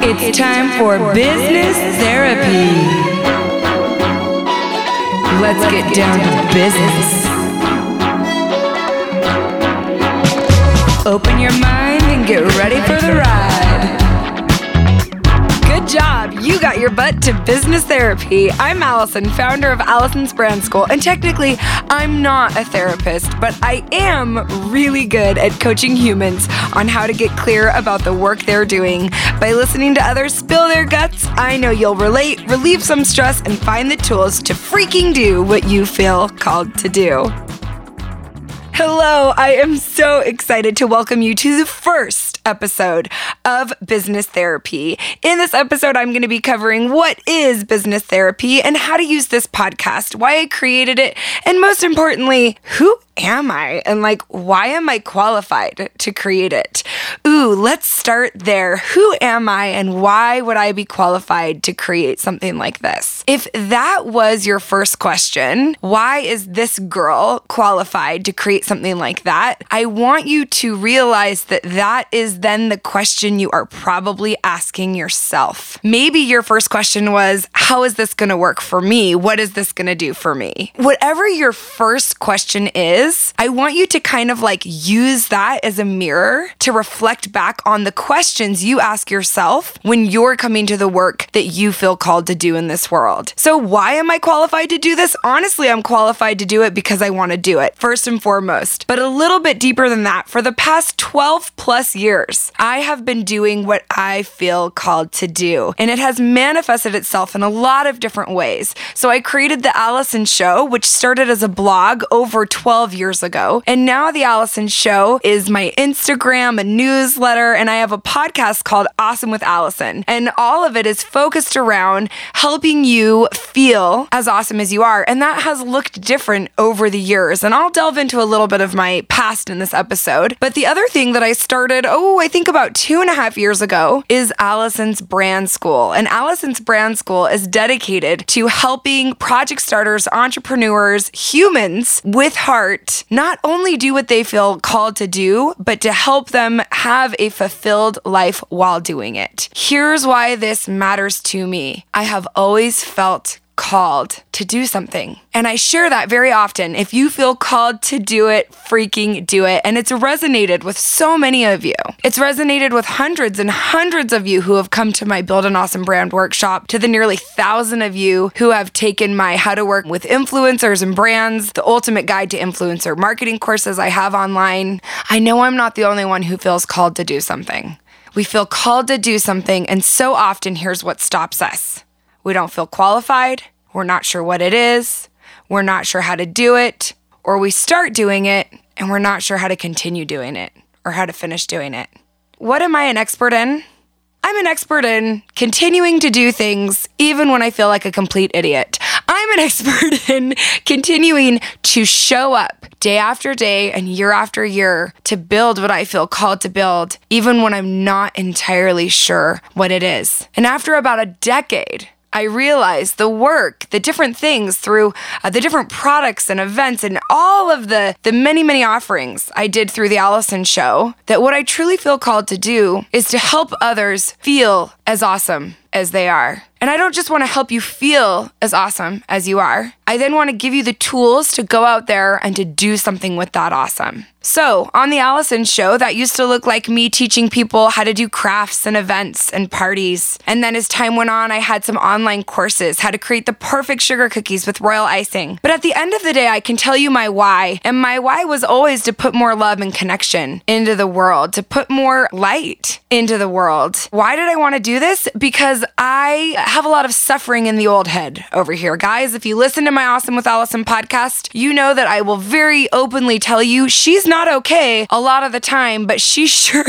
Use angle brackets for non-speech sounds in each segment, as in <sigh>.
It's time for business therapy. Let's get down to business. Open your mind and get ready for the ride. Job. You got your butt to business therapy. I'm Alison, founder of Alison's Brand School, and technically, I'm not a therapist, but I am really good at coaching humans on how to get clear about the work they're doing. By listening to others spill their guts, I know you'll relate, relieve some stress, and find the tools to freaking do what you feel called to do. Hello, I am so excited to welcome you to the first episode of Business Therapy. In this episode, I'm going to be covering what is business therapy and how to use this podcast, why I created it, and most importantly, who am I? And like, why am I qualified to create it? Ooh, let's start there. Who am I and why would I be qualified to create something like this? If that was your first question, why is this girl qualified to create something like that? I want you to realize that that is then the question you are probably asking yourself. Maybe your first question was, how is this going to work for me? What is this going to do for me? Whatever your first question is, I want you to kind of like use that as a mirror to reflect back on the questions you ask yourself when you're coming to the work that you feel called to do in this world. So, why am I qualified to do this? Honestly, I'm qualified to do it because I want to do it, first and foremost. But a little bit deeper than that, for the past 12 plus years, I have been doing what I feel called to do. And it has manifested itself in a lot of different ways. So, I created The Alison Show, which started as a blog over 12 years ago. And now The Alison Show is my Instagram, a newsletter, and I have a podcast called Awesome with Alison. And all of it is focused around helping you feel as awesome as you are. And that has looked different over the years. And I'll delve into a little bit of my past in this episode. But the other thing that I started, oh, I think about two and a half years ago, is Alison's Brand School. And Alison's Brand School is dedicated to helping project starters, entrepreneurs, humans with heart not only do what they feel called to do, but to help them have a fulfilled life while doing it. Here's why this matters to me I have always felt called to do something. And I share that very often. If you feel called to do it, freaking do it. And it's resonated with so many of you. It's resonated with hundreds and hundreds of you who have come to my Build an Awesome Brand workshop, to the nearly thousand of you who have taken my How to Work with Influencers and Brands, the Ultimate Guide to Influencer Marketing courses I have online. I know I'm not the only one who feels called to do something. We feel called to do something, and so often here's what stops us we don't feel qualified, we're not sure what it is, we're not sure how to do it, or we start doing it and we're not sure how to continue doing it or how to finish doing it. What am I an expert in? I'm an expert in continuing to do things even when I feel like a complete idiot. I'm an <laughs> expert in continuing to show up day after day and year after year to build what I feel called to build, even when I'm not entirely sure what it is. And after about a decade, I realized the work, the different things through uh, the different products and events and all of the the many many offerings I did through the Alison show that what I truly feel called to do is to help others feel as awesome as they are. And I don't just want to help you feel as awesome as you are. I then want to give you the tools to go out there and to do something with that awesome. So, on the Alison show, that used to look like me teaching people how to do crafts and events and parties. And then as time went on, I had some online courses, how to create the perfect sugar cookies with royal icing. But at the end of the day, I can tell you my why. And my why was always to put more love and connection into the world, to put more light into the world. Why did I want to do this? Because I have a lot of suffering in the old head over here. Guys, if you listen to my Awesome with Alison podcast, you know that I will very openly tell you she's not okay a lot of the time, but she <laughs> sure,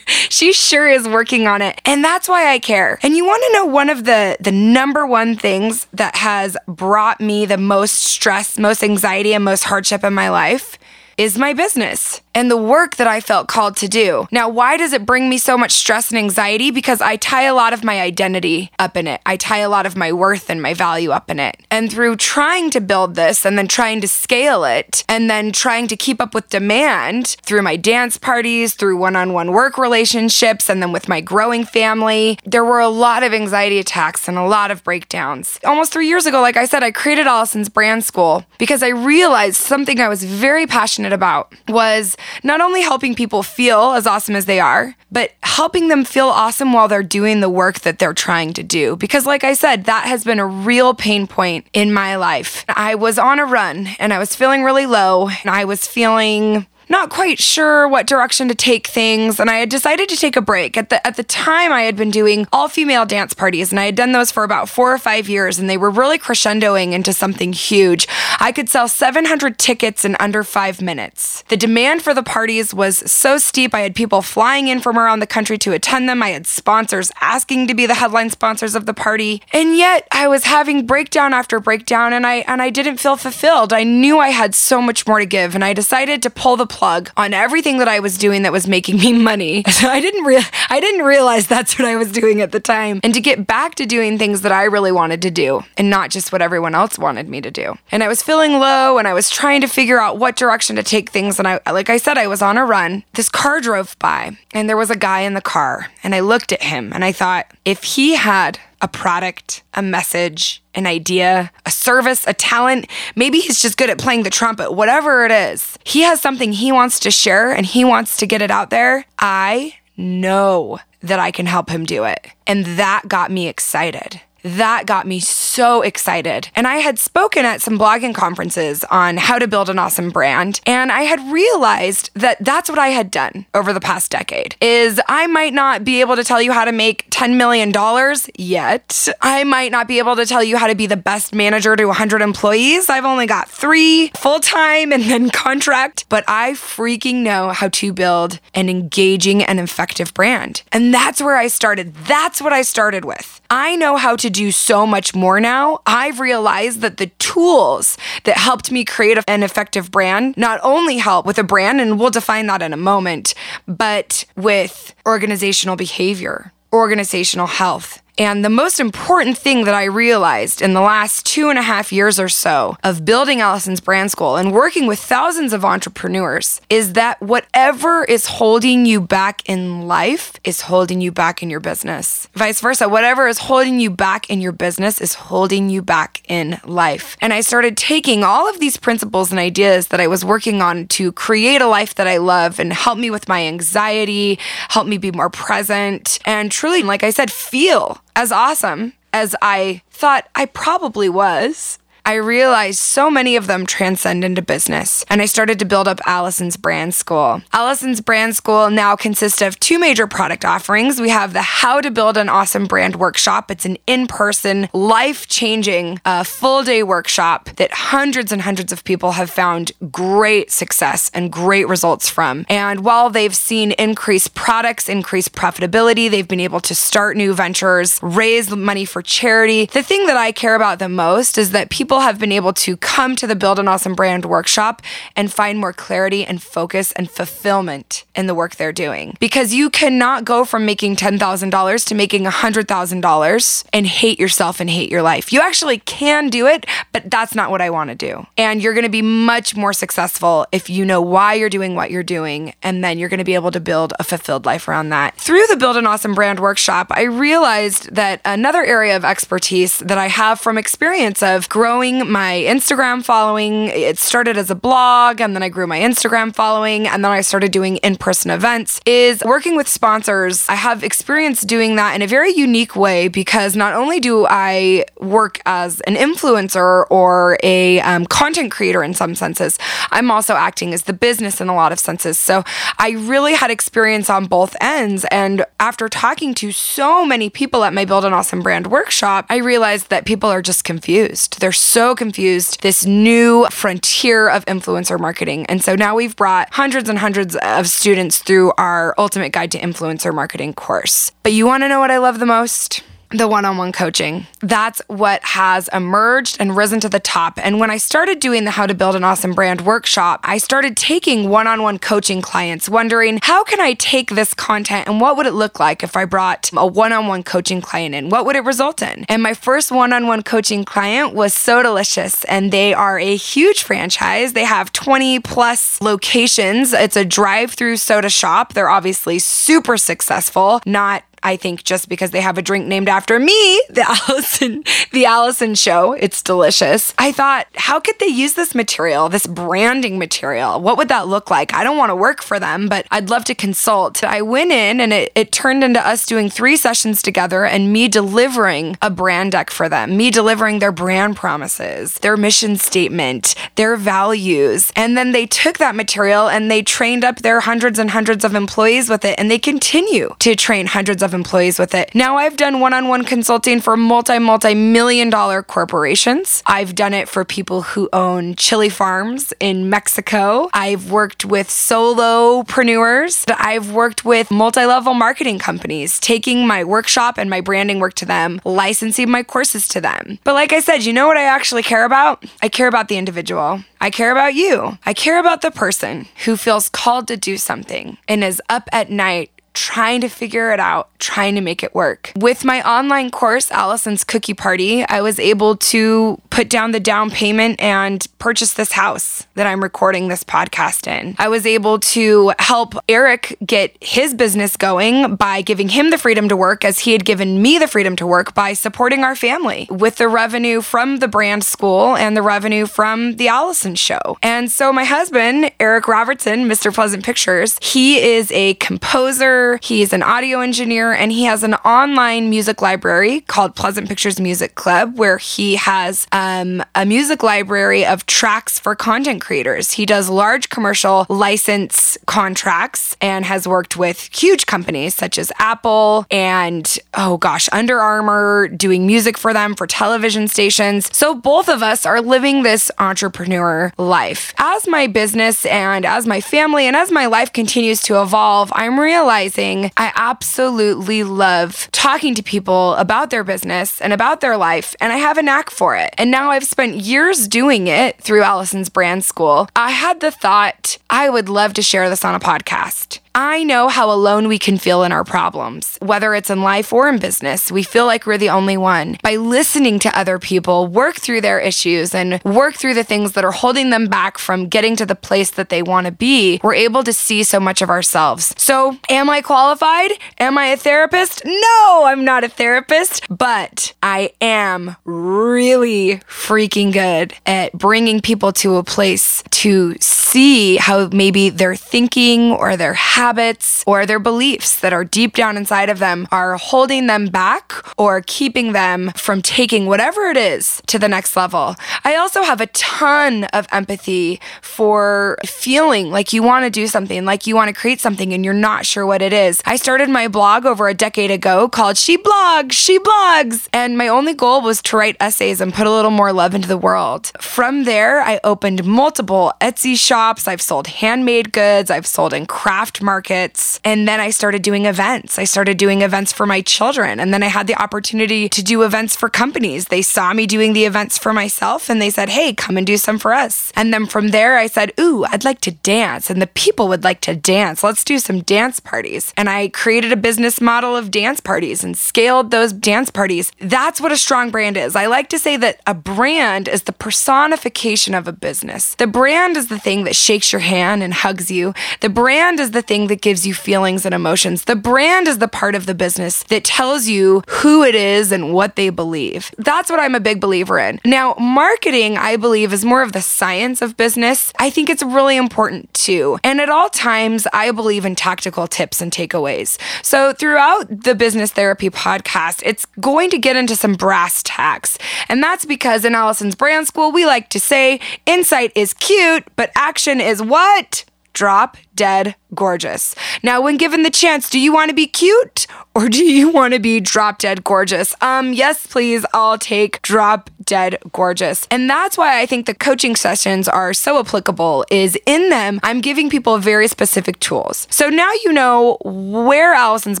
she sure is working on it. And that's why I care. And you want to know one of the, the number one things that has brought me the most stress, most anxiety, and most hardship in my life? is my business. And the work that I felt called to do. Now, why does it bring me so much stress and anxiety? Because I tie a lot of my identity up in it. I tie a lot of my worth and my value up in it. And through trying to build this and then trying to scale it and then trying to keep up with demand through my dance parties, through one on one work relationships, and then with my growing family, there were a lot of anxiety attacks and a lot of breakdowns. Almost three years ago, like I said, I created Alison's Brand School because I realized something I was very passionate about was not only helping people feel as awesome as they are, but helping them feel awesome while they're doing the work that they're trying to do. Because, like I said, that has been a real pain point in my life. I was on a run and I was feeling really low and I was feeling not quite sure what direction to take things and I had decided to take a break. At the at the time I had been doing all female dance parties and I had done those for about 4 or 5 years and they were really crescendoing into something huge. I could sell 700 tickets in under 5 minutes. The demand for the parties was so steep. I had people flying in from around the country to attend them. I had sponsors asking to be the headline sponsors of the party. And yet I was having breakdown after breakdown and I and I didn't feel fulfilled. I knew I had so much more to give and I decided to pull the plug on everything that I was doing that was making me money. <laughs> I didn't re- I didn't realize that's what I was doing at the time. And to get back to doing things that I really wanted to do and not just what everyone else wanted me to do. And I was feeling low and I was trying to figure out what direction to take things and I like I said I was on a run. This car drove by and there was a guy in the car and I looked at him and I thought if he had a product, a message, an idea, a service, a talent. Maybe he's just good at playing the trumpet, whatever it is. He has something he wants to share and he wants to get it out there. I know that I can help him do it. And that got me excited that got me so excited. And I had spoken at some blogging conferences on how to build an awesome brand, and I had realized that that's what I had done over the past decade. Is I might not be able to tell you how to make 10 million dollars yet. I might not be able to tell you how to be the best manager to 100 employees. I've only got 3 full-time and then <laughs> contract, but I freaking know how to build an engaging and effective brand. And that's where I started. That's what I started with. I know how to do so much more now. I've realized that the tools that helped me create an effective brand not only help with a brand, and we'll define that in a moment, but with organizational behavior, organizational health, and the most important thing that I realized in the last two and a half years or so of building Alison's Brand School and working with thousands of entrepreneurs is that whatever is holding you back in life is holding you back in your business. Vice versa, whatever is holding you back in your business is holding you back in life. And I started taking all of these principles and ideas that I was working on to create a life that I love and help me with my anxiety, help me be more present, and truly, like I said, feel as awesome as I thought I probably was I realized so many of them transcend into business, and I started to build up Alison's Brand School. Alison's Brand School now consists of two major product offerings. We have the How to Build an Awesome Brand workshop. It's an in person, life changing, uh, full day workshop that hundreds and hundreds of people have found great success and great results from. And while they've seen increased products, increased profitability, they've been able to start new ventures, raise money for charity. The thing that I care about the most is that people people have been able to come to the Build an Awesome Brand workshop and find more clarity and focus and fulfillment in the work they're doing. Because you cannot go from making $10,000 to making $100,000 and hate yourself and hate your life. You actually can do it, but that's not what I want to do. And you're going to be much more successful if you know why you're doing what you're doing. And then you're going to be able to build a fulfilled life around that. Through the Build an Awesome Brand workshop, I realized that another area of expertise that I have from experience of growing growing my Instagram following. It started as a blog and then I grew my Instagram following and then I started doing in person events. Is working with sponsors. I have experience doing that in a very unique way because not only do I work as an influencer or a um, content creator in some senses, I'm also acting as the business in a lot of senses. So I really had experience on both ends. And after talking to so many people at my Build an Awesome Brand workshop, I realized that people are just confused. They're so confused this new frontier of influencer marketing. And so now we've brought hundreds and hundreds of students through our Ultimate Guide to Influencer Marketing course. But you want to know what I love the most? The one on one coaching. That's what has emerged and risen to the top. And when I started doing the How to Build an Awesome Brand workshop, I started taking one on one coaching clients, wondering how can I take this content and what would it look like if I brought a one on one coaching client in? What would it result in? And my first one on one coaching client was Sodalicious, and they are a huge franchise. They have 20 plus locations. It's a drive through soda shop. They're obviously super successful, not I think just because they have a drink named after me, the <laughs> Alison, the Alison show, it's delicious. I thought, how could they use this material, this branding material? What would that look like? I don't want to work for them, but I'd love to consult. I went in and it, it turned into us doing three sessions together and me delivering a brand deck for them, me delivering their brand promises, their mission statement, their values. And then they took that material and they trained up their hundreds and hundreds of employees with it. And they continue to train hundreds of employees with it. Now I've done one on one consulting for multi, multi million dollar corporations. I've done it for people who own chili farms in Mexico. I've worked with solopreneurs. I've worked with multi level marketing companies, taking my workshop and my branding work to them, licensing my courses to them. But like I said, you know what I actually care about? I care about the individual. I care about you. I care about the person who feels called to do something and is up at night trying to figure it out, trying to make it work. With my online course, Alison's Cookie Party, I was able to put down the down payment and purchase this house that I'm recording this podcast in. I was able to help Eric get his business going by giving him the freedom to work as he had given me the freedom to work by supporting our family with the revenue from the brand school and the revenue from the Alison show. And so my husband, Eric Robertson, Mr. Pleasant Pictures, he is a composer He's an audio engineer and he has an online music library called Pleasant Pictures Music Club where he has um, a music library of tracks for content creators. He does large commercial license contracts and has worked with huge companies such as Apple and, oh gosh, Under Armour, doing music for them for television stations. So both of us are living this entrepreneur life. As my business and as my family and as my life continues to evolve, I'm realizing I absolutely love talking to people about their business and about their life, and I have a knack for it. And now I've spent years doing it through Alison's brand school. I had the thought I would love to share this on a podcast. I know how alone we can feel in our problems, whether it's in life or in business. We feel like we're the only one. By listening to other people work through their issues and work through the things that are holding them back from getting to the place that they want to be, we're able to see so much of ourselves. So, am I qualified? Am I a therapist? No, I'm not a therapist, but I am really freaking good at bringing people to a place to see how maybe their thinking or their habits or their beliefs that are deep down inside of them are holding them back or keeping them from taking whatever it is to the next level. I also have a ton of empathy for feeling like you want to do something, like you want to create something and you're not sure what it is. I started my blog over a decade ago called She Blogs, She Blogs, and my only goal was to write essays and put a little more love into the world. From there, I opened multiple Etsy shops. I've sold handmade goods, I've sold in craft markets markets. And then I started doing events. I started doing events for my children. And then I had the opportunity to do events for companies. They saw me doing the events for myself and they said, hey, come and do some for us. And then from there, I said, ooh, I'd like to dance. And the people would like to dance. Let's do some dance parties. And I created a business model of dance parties and scaled those dance parties. That's what a strong brand is. I like to say that a brand is the personification of a business. The brand is the thing that shakes your hand and hugs you. The brand is the thing thing that gives you feelings and emotions. The brand is the part of the business that tells you who it is and what they believe. That's what I'm a big believer in. Now, marketing, I believe, is more of the science of business. I think it's really important too. And at all times, I believe in tactical tips and takeaways. So throughout the Business Therapy podcast, it's going to get into some brass tacks. And that's because in Alison's brand school, we like to say insight is cute, but action is what? drop dead gorgeous. Now, when given the chance, do you want to be cute or do you <laughs> want to be drop dead gorgeous? Um, yes, please. I'll take drop dead gorgeous. And that's why I think the coaching sessions are so applicable is in them, I'm giving people very specific tools. So now you know where Alison's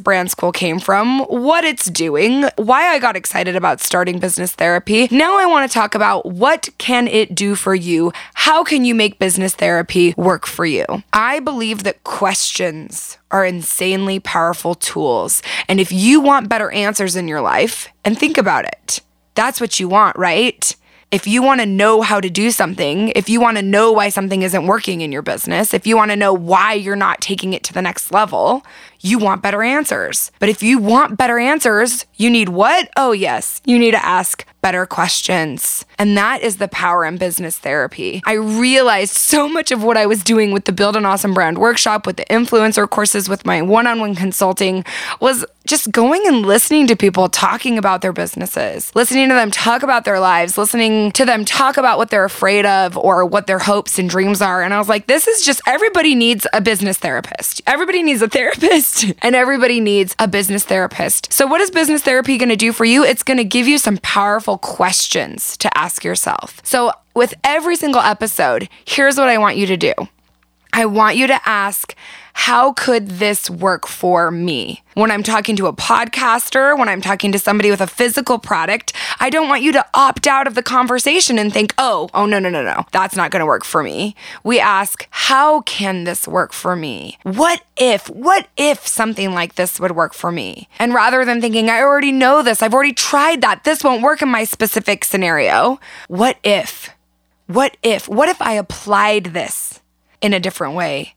brand school came from, what it's doing, why I got excited about starting business therapy. Now I want to talk about what can it do for you? How can you make business therapy work for you? I believe that questions are insanely powerful tools. And if you want better answers in your life, and think about it, that's what you want, right? If you want to know how to do something, if you want to know why something isn't working in your business, if you want to know why you're not taking it to the next level, you want better answers. But if you want better answers, you need what? Oh, yes, you need to ask better questions. And that is the power in business therapy. I realized so much of what I was doing with the Build an Awesome Brand workshop, with the influencer courses, with my one on one consulting was just going and listening to people talking about their businesses, listening to them talk about their lives, listening to them talk about what they're afraid of or what their hopes and dreams are. And I was like, this is just everybody needs a business therapist. Everybody needs a therapist <laughs> and everybody needs a business therapist. So, what is business therapy going to do for you? It's going to give you some powerful questions to ask yourself. So, with every single episode, here's what I want you to do I want you to ask, how could this work for me? When I'm talking to a podcaster, when I'm talking to somebody with a physical product, I don't want you to opt out of the conversation and think, oh, oh, no, no, no, no, that's not going to work for me. We ask, how can this work for me? What if, what if something like this would work for me? And rather than thinking, I already know this, I've already tried that, this won't work in my specific scenario, what if? What if? What if I applied this? In a different way.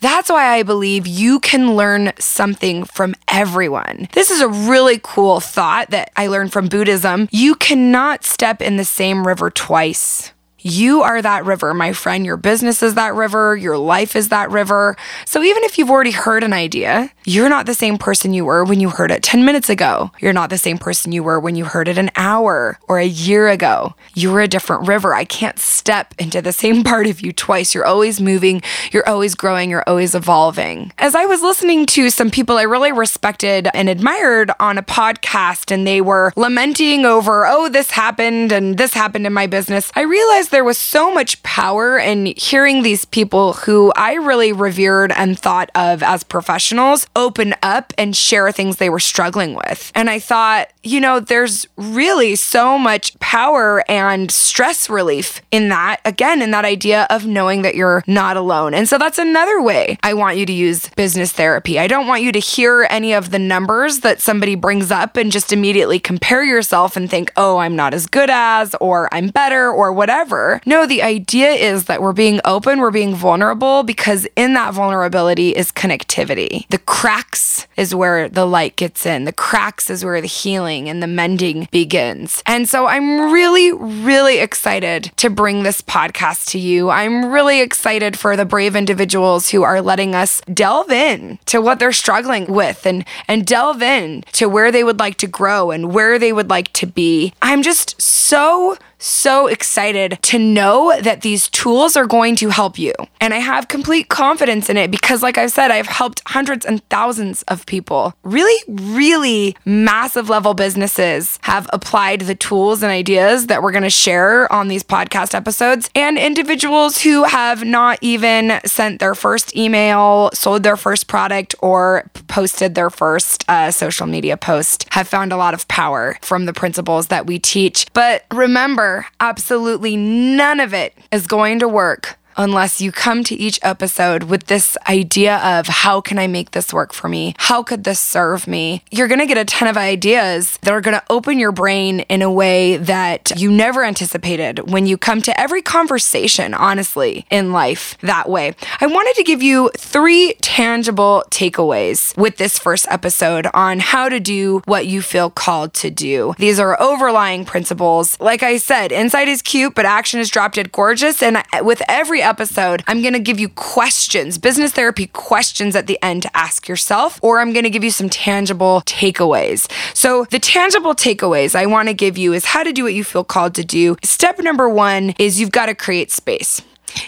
That's why I believe you can learn something from everyone. This is a really cool thought that I learned from Buddhism. You cannot step in the same river twice. You are that river, my friend. Your business is that river. Your life is that river. So even if you've already heard an idea, you're not the same person you were when you heard it 10 minutes ago. You're not the same person you were when you heard it an hour or a year ago. You're a different river. I can't step into the same <laughs> part of you twice. You're always moving. You're always growing. You're always evolving. As I was listening to some people I really respected and admired on a podcast, and they were lamenting over, oh, this happened and this happened in my business, I realized there was so much power in hearing these people who I really revered and thought of as professionals open up and share things they were struggling with. And I thought, you know, there's really so much power and stress relief in that, again, in that idea of knowing that you're not alone. And so that's another way I want you to use business therapy. I don't want you to hear any of the numbers that somebody brings up and just immediately compare yourself and think, oh, I'm not as good as, or I'm better, or whatever over. No, the idea is that we're being open, we're being vulnerable because in that vulnerability is connectivity. The cracks is where the light gets in, the cracks is where the healing and the mending begins. And so I'm really, really excited to bring this podcast to you. I'm really excited for the brave individuals who are letting us delve in to what they're struggling with and, and delve in to where they would like to grow and where they would like to be. I'm just so so excited to know that these tools are going to help you. And I have complete confidence in it because, like I've said, I've helped hundreds and thousands of people. Really, really massive level businesses have applied the tools and ideas that we're going to share on these podcast episodes, and individuals who have not even sent their first email, sold their first product, or posted their first uh, social media post have found a lot of power from the principles that we teach. But remember, absolutely none of it is going to work unless you come to each episode with this idea of how can I make this work for me? How could this serve me? You're going to get a ton of ideas that are going to open your brain in a way that you never anticipated when you come to every conversation, honestly, in life that way. I wanted to give you three tangible takeaways with this first episode on how to do what you feel called to do. These are overlying principles. Like I said, insight is cute, but action is drop dead gorgeous. And with every episode, I'm going to give you questions, business therapy questions at the end to ask yourself, or I'm going to give you some tangible takeaways. So, the tangible takeaways I want to give you is how to do what you feel called to do. Step number one is you've got to create space.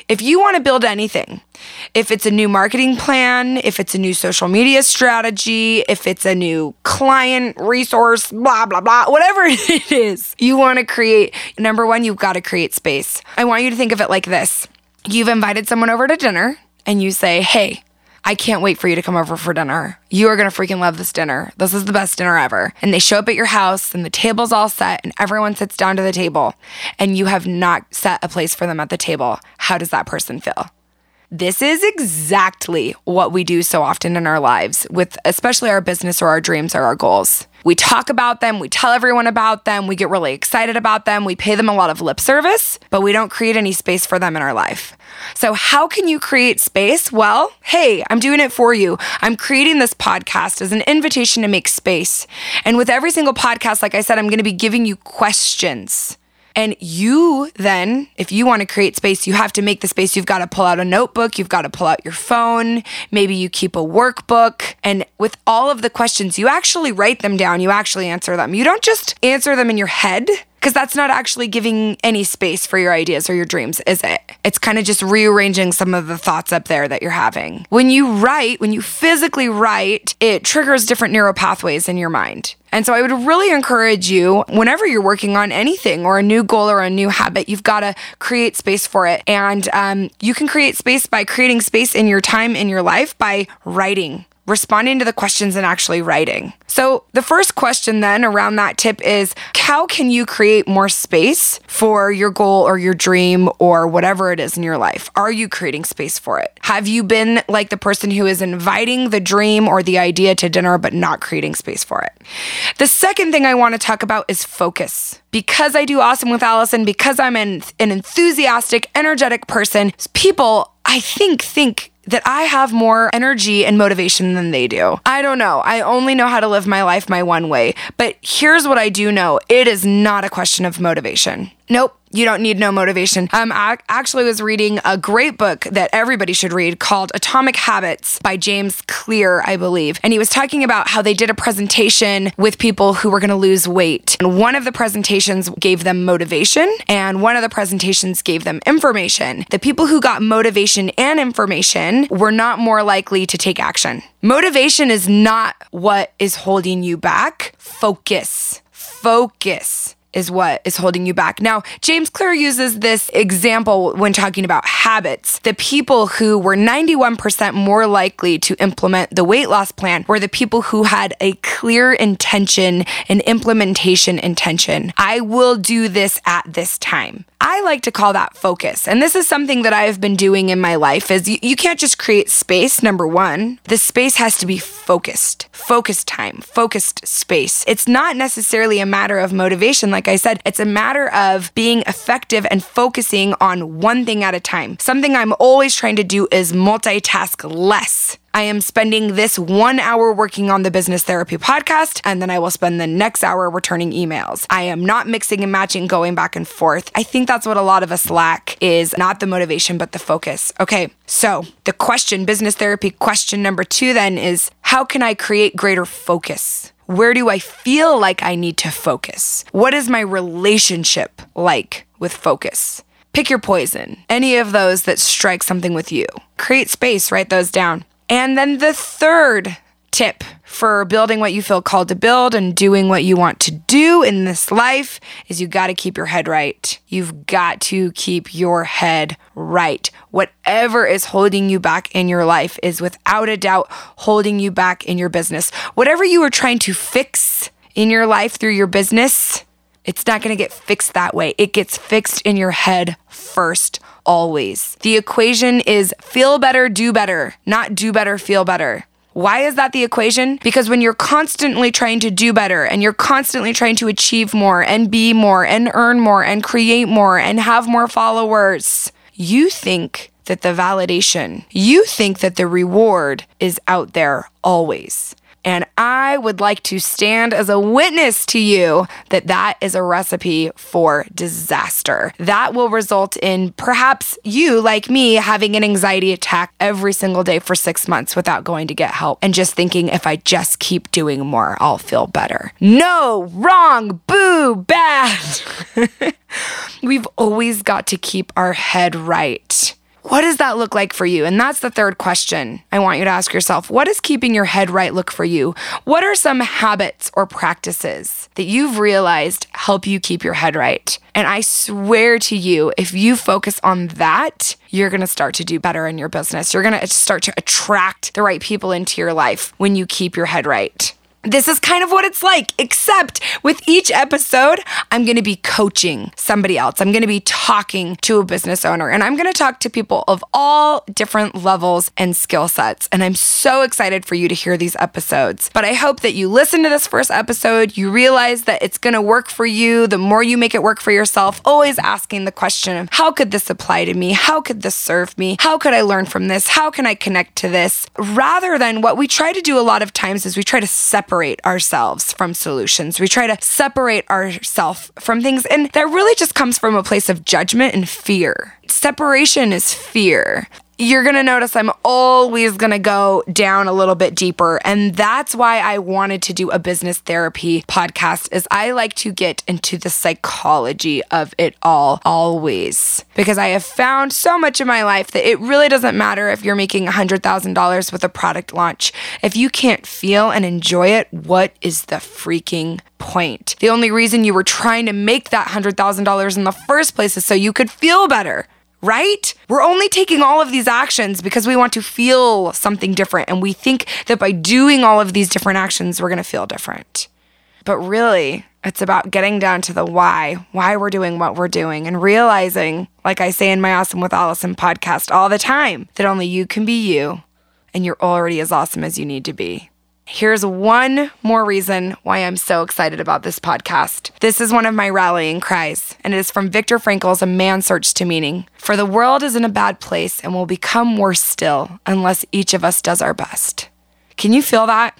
If you want to build anything, if it's a new marketing plan, if it's a new social media strategy, if it's a new client resource, blah, blah, blah, whatever <laughs> it is, you want to create, number one, you've got to create space. I want you to think of it like this you've invited someone over to dinner and you say, hey, I can't wait for you to come over for dinner. You are gonna freaking love this dinner. This is the best dinner ever. And they show up at your house and the table's all set and everyone sits down to the table and you have not set a place for them at the table. How does that person feel? This is exactly what we do so often in our lives, with especially our business or our dreams or our goals. We talk about them, we tell everyone about them, we get really excited about them, we pay them a lot of lip service, but we don't create any space for them in our life. So, how can you create space? Well, hey, I'm doing it for you. I'm creating this podcast as an invitation to make space. And with every single podcast, like I said, I'm going to be giving you questions. And you then, if you want to create space, you have to make the space. You've got to pull out a notebook, you've got to pull out your phone, maybe you keep a workbook. And with all of the questions, you actually write them down, you actually answer them. You don't just answer them in your head because that's not actually giving any space for your ideas or your dreams, is it? It's kind of just rearranging some of the thoughts up there that you're having. When you write, when you physically write, it triggers different neural pathways in your mind. And so I would really encourage you, whenever you're working on anything or a new goal or a new habit, you've got to create space for it. And um, you can create space by creating space in your time in your life by writing responding to the questions and actually writing. So, the first question then around that tip is how can you create more space for your goal or your dream or whatever it is in your life? Are you creating space for it? Have you been like the person who is inviting the dream or the idea to dinner but not creating space for it? The second thing I want to talk about is focus. Because I do awesome with Alison, because I'm an, an enthusiastic, energetic person, people I think think that I have more energy and motivation than they do. I don't know. I only know how to live my life my one way. But here's what I do know it is not a question of motivation. Nope. You don't need no motivation. Um, I actually was reading a great book that everybody should read called Atomic Habits by James Clear, I believe. And he was talking about how they did a presentation with people who were going to lose weight. And one of the presentations gave them motivation, and one of the presentations gave them information. The people who got motivation and information were not more likely to take action. Motivation is not what is holding you back. Focus. Focus is what is holding you back. Now, James Clear uses this example when talking about habits. The people who were 91% more likely to implement the weight loss plan were the people who had a clear intention and implementation intention. I will do this at this time. I like to call that focus. And this is something that I've been doing in my life is you, you can't just create space, number 1. The space has to be focused. Focused time, focused space. It's not necessarily a matter of motivation like I said, it's a matter of being effective and focusing on one thing at a time. Something I'm always trying to do is multitask less. I am spending this one hour working on the business therapy podcast, and then I will spend the next hour returning emails. I am not mixing and matching, going back and forth. I think that's what a lot of us lack is not the motivation, but the focus. Okay, so the question, business therapy question number two then is how can I create greater focus? Where do I feel like I need to focus? What is my relationship like with focus? Pick your poison, any of those that strike something with you. Create space, write those down. And then the third tip for building what you feel called to build and doing what you want to do in this life is you got to keep your head right. You've got to keep your head right. Whatever is holding you back in your life is without a doubt holding you back in your business. Whatever you are trying to fix in your life through your business, it's not going to get fixed that way. It gets fixed in your head first, always. The equation is feel better, do better, not do better, feel better. Why is that the equation? Because when you're constantly trying to do better and you're constantly trying to achieve more and be more and earn more and create more and have more followers, you think that the validation, you think that the reward is out there always. And I would like to stand as a witness to you that that is a recipe for disaster. That will result in perhaps you, like me, having an anxiety attack every single day for six months without going to get help and just thinking if I just keep doing more, I'll feel better. No, wrong, boo, bad. <laughs> We've always got to keep our head right. What does that look like for you? And that's the third question I want you to ask yourself. What does keeping your head right look for you? What are some habits or practices that you've realized help you keep your head right? And I swear to you, if you focus on that, you're going to start to do better in your business. You're going to start to attract the right people into your life when you keep your head right. This is kind of what it's like, except with each episode, I'm going to be coaching somebody else. I'm going to be talking to a business owner and I'm going to talk to people of all different levels and skill sets. And I'm so excited for you to hear these episodes. But I hope that you listen to this first episode, you realize that it's going to work for you. The more you make it work for yourself, always asking the question of how could this apply to me? How could this serve me? How could I learn from this? How can I connect to this? Rather than what we try to do a lot of times is we try to separate separate ourselves from solutions. We try to separate ourselves from things. And that really just comes from a place of judgment and fear. Separation is fear you're going to notice I'm always going to go down a little bit deeper. And that's why I wanted to do a business therapy podcast is I like to get into the psychology of it all always because I have found so much in my life that it really doesn't matter if you're making $100,000 with a product launch. If you can't feel and enjoy it, what is the freaking point? The only reason you were trying to make that $100,000 in the first place is so you could feel better right? We're only taking all of these actions because we want to feel something different. And we think that by doing all of these different actions, we're going to feel different. But really, it's about getting down to the why, why we're doing what we're doing, and realizing, like I say in my Awesome with Alison podcast all the time, that only you can be you and you're already as awesome as you need to be. Here's one more reason why I'm so excited about this podcast. This is one of my rallying cries, and it is from Viktor Frankl's A Man's Search to Meaning. For the world is in a bad place and will become worse still unless each of us does our best. Can you feel that?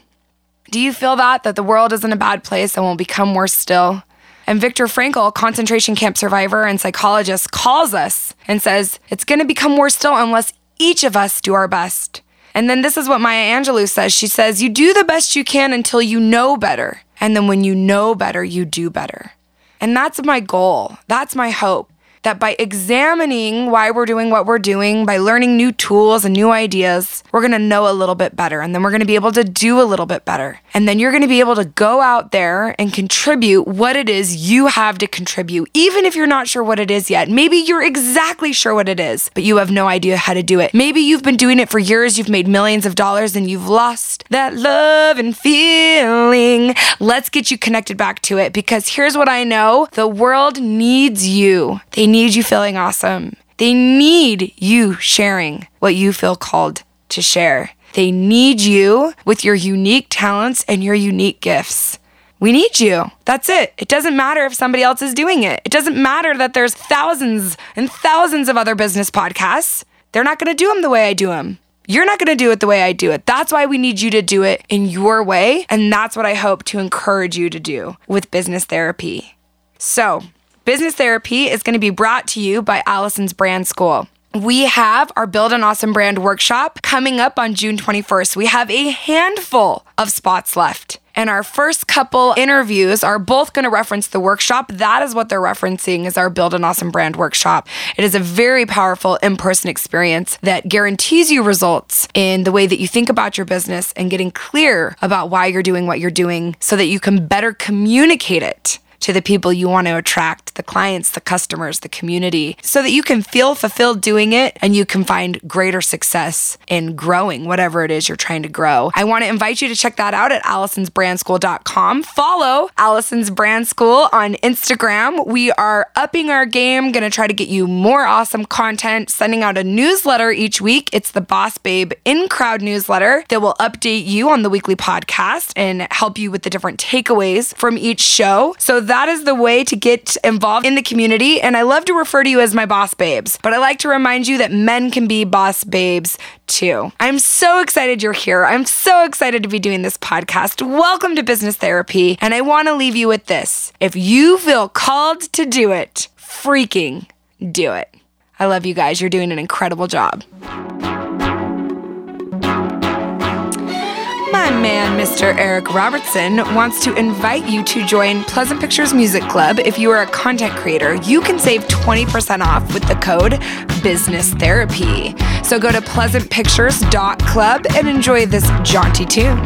Do you feel that? That the world is in a bad place and will become worse still? And Viktor Frankl, concentration camp survivor and psychologist, calls us and says, it's going to become worse still unless each of us do our best. And then this is what Maya Angelou says. She says, You do the best you can until you know better. And then when you know better, you do better. And that's my goal. That's my hope that by examining why we're doing what we're doing, by learning new tools and new ideas, we're gonna know a little bit better. And then we're gonna be able to do a little bit better. And then you're gonna be able to go out there and contribute what it is you have to contribute, even if you're not sure what it is yet. Maybe you're exactly sure what it is, but you have no idea how to do it. Maybe you've been doing it for years, you've made millions of dollars, and you've lost that love and feeling. Let's get you connected back to it because here's what I know the world needs you. They need you feeling awesome. They need you sharing what you feel called to share. They need you with your unique talents and your unique gifts. We need you. That's it. It doesn't matter if somebody else is doing it. It doesn't matter that there's thousands and thousands of other business podcasts. They're not going to do them the way I do them. You're not going to do it the way I do it. That's why we need you to do it in your way. And that's what I hope to encourage you to do with business therapy. So, Business Therapy is going to be brought to you by Alison's Brand School. We have our Build an Awesome Brand workshop coming up on June 21st. We have a handful of spots left. And our first couple interviews are both going to reference the workshop. That is what they're referencing is our Build an Awesome Brand workshop. It is a very powerful in-person experience that guarantees you results in the way that you think about your business and getting clear about why you're doing what you're doing so that you can better communicate it to the people you want to attract the clients, the customers, the community so that you can feel fulfilled doing it and you can find greater success in growing whatever it is you're trying to grow. I want to invite you to check that out at alisonsbrandschool.com. Follow Alison's Brand School on Instagram. We are upping our game, going to try to get you more awesome content, sending out a newsletter each week. It's the Boss Babe in crowd newsletter that will update you on the weekly podcast and help you with the different takeaways from each show. So that is the way to get involved in the community. And I love to refer to you as my boss babes, but I like to remind you that men can be boss babes too. I'm so excited you're here. I'm so excited to be doing this podcast. Welcome to Business Therapy. And I want to leave you with this if you feel called to do it, freaking do it. I love you guys. You're doing an incredible job. Man, Mr. Eric Robertson, wants to invite you to join Pleasant Pictures Music Club. If you are a content creator, you can save 20% off with the code Business Therapy. So go to pleasantpictures.club and enjoy this jaunty tune.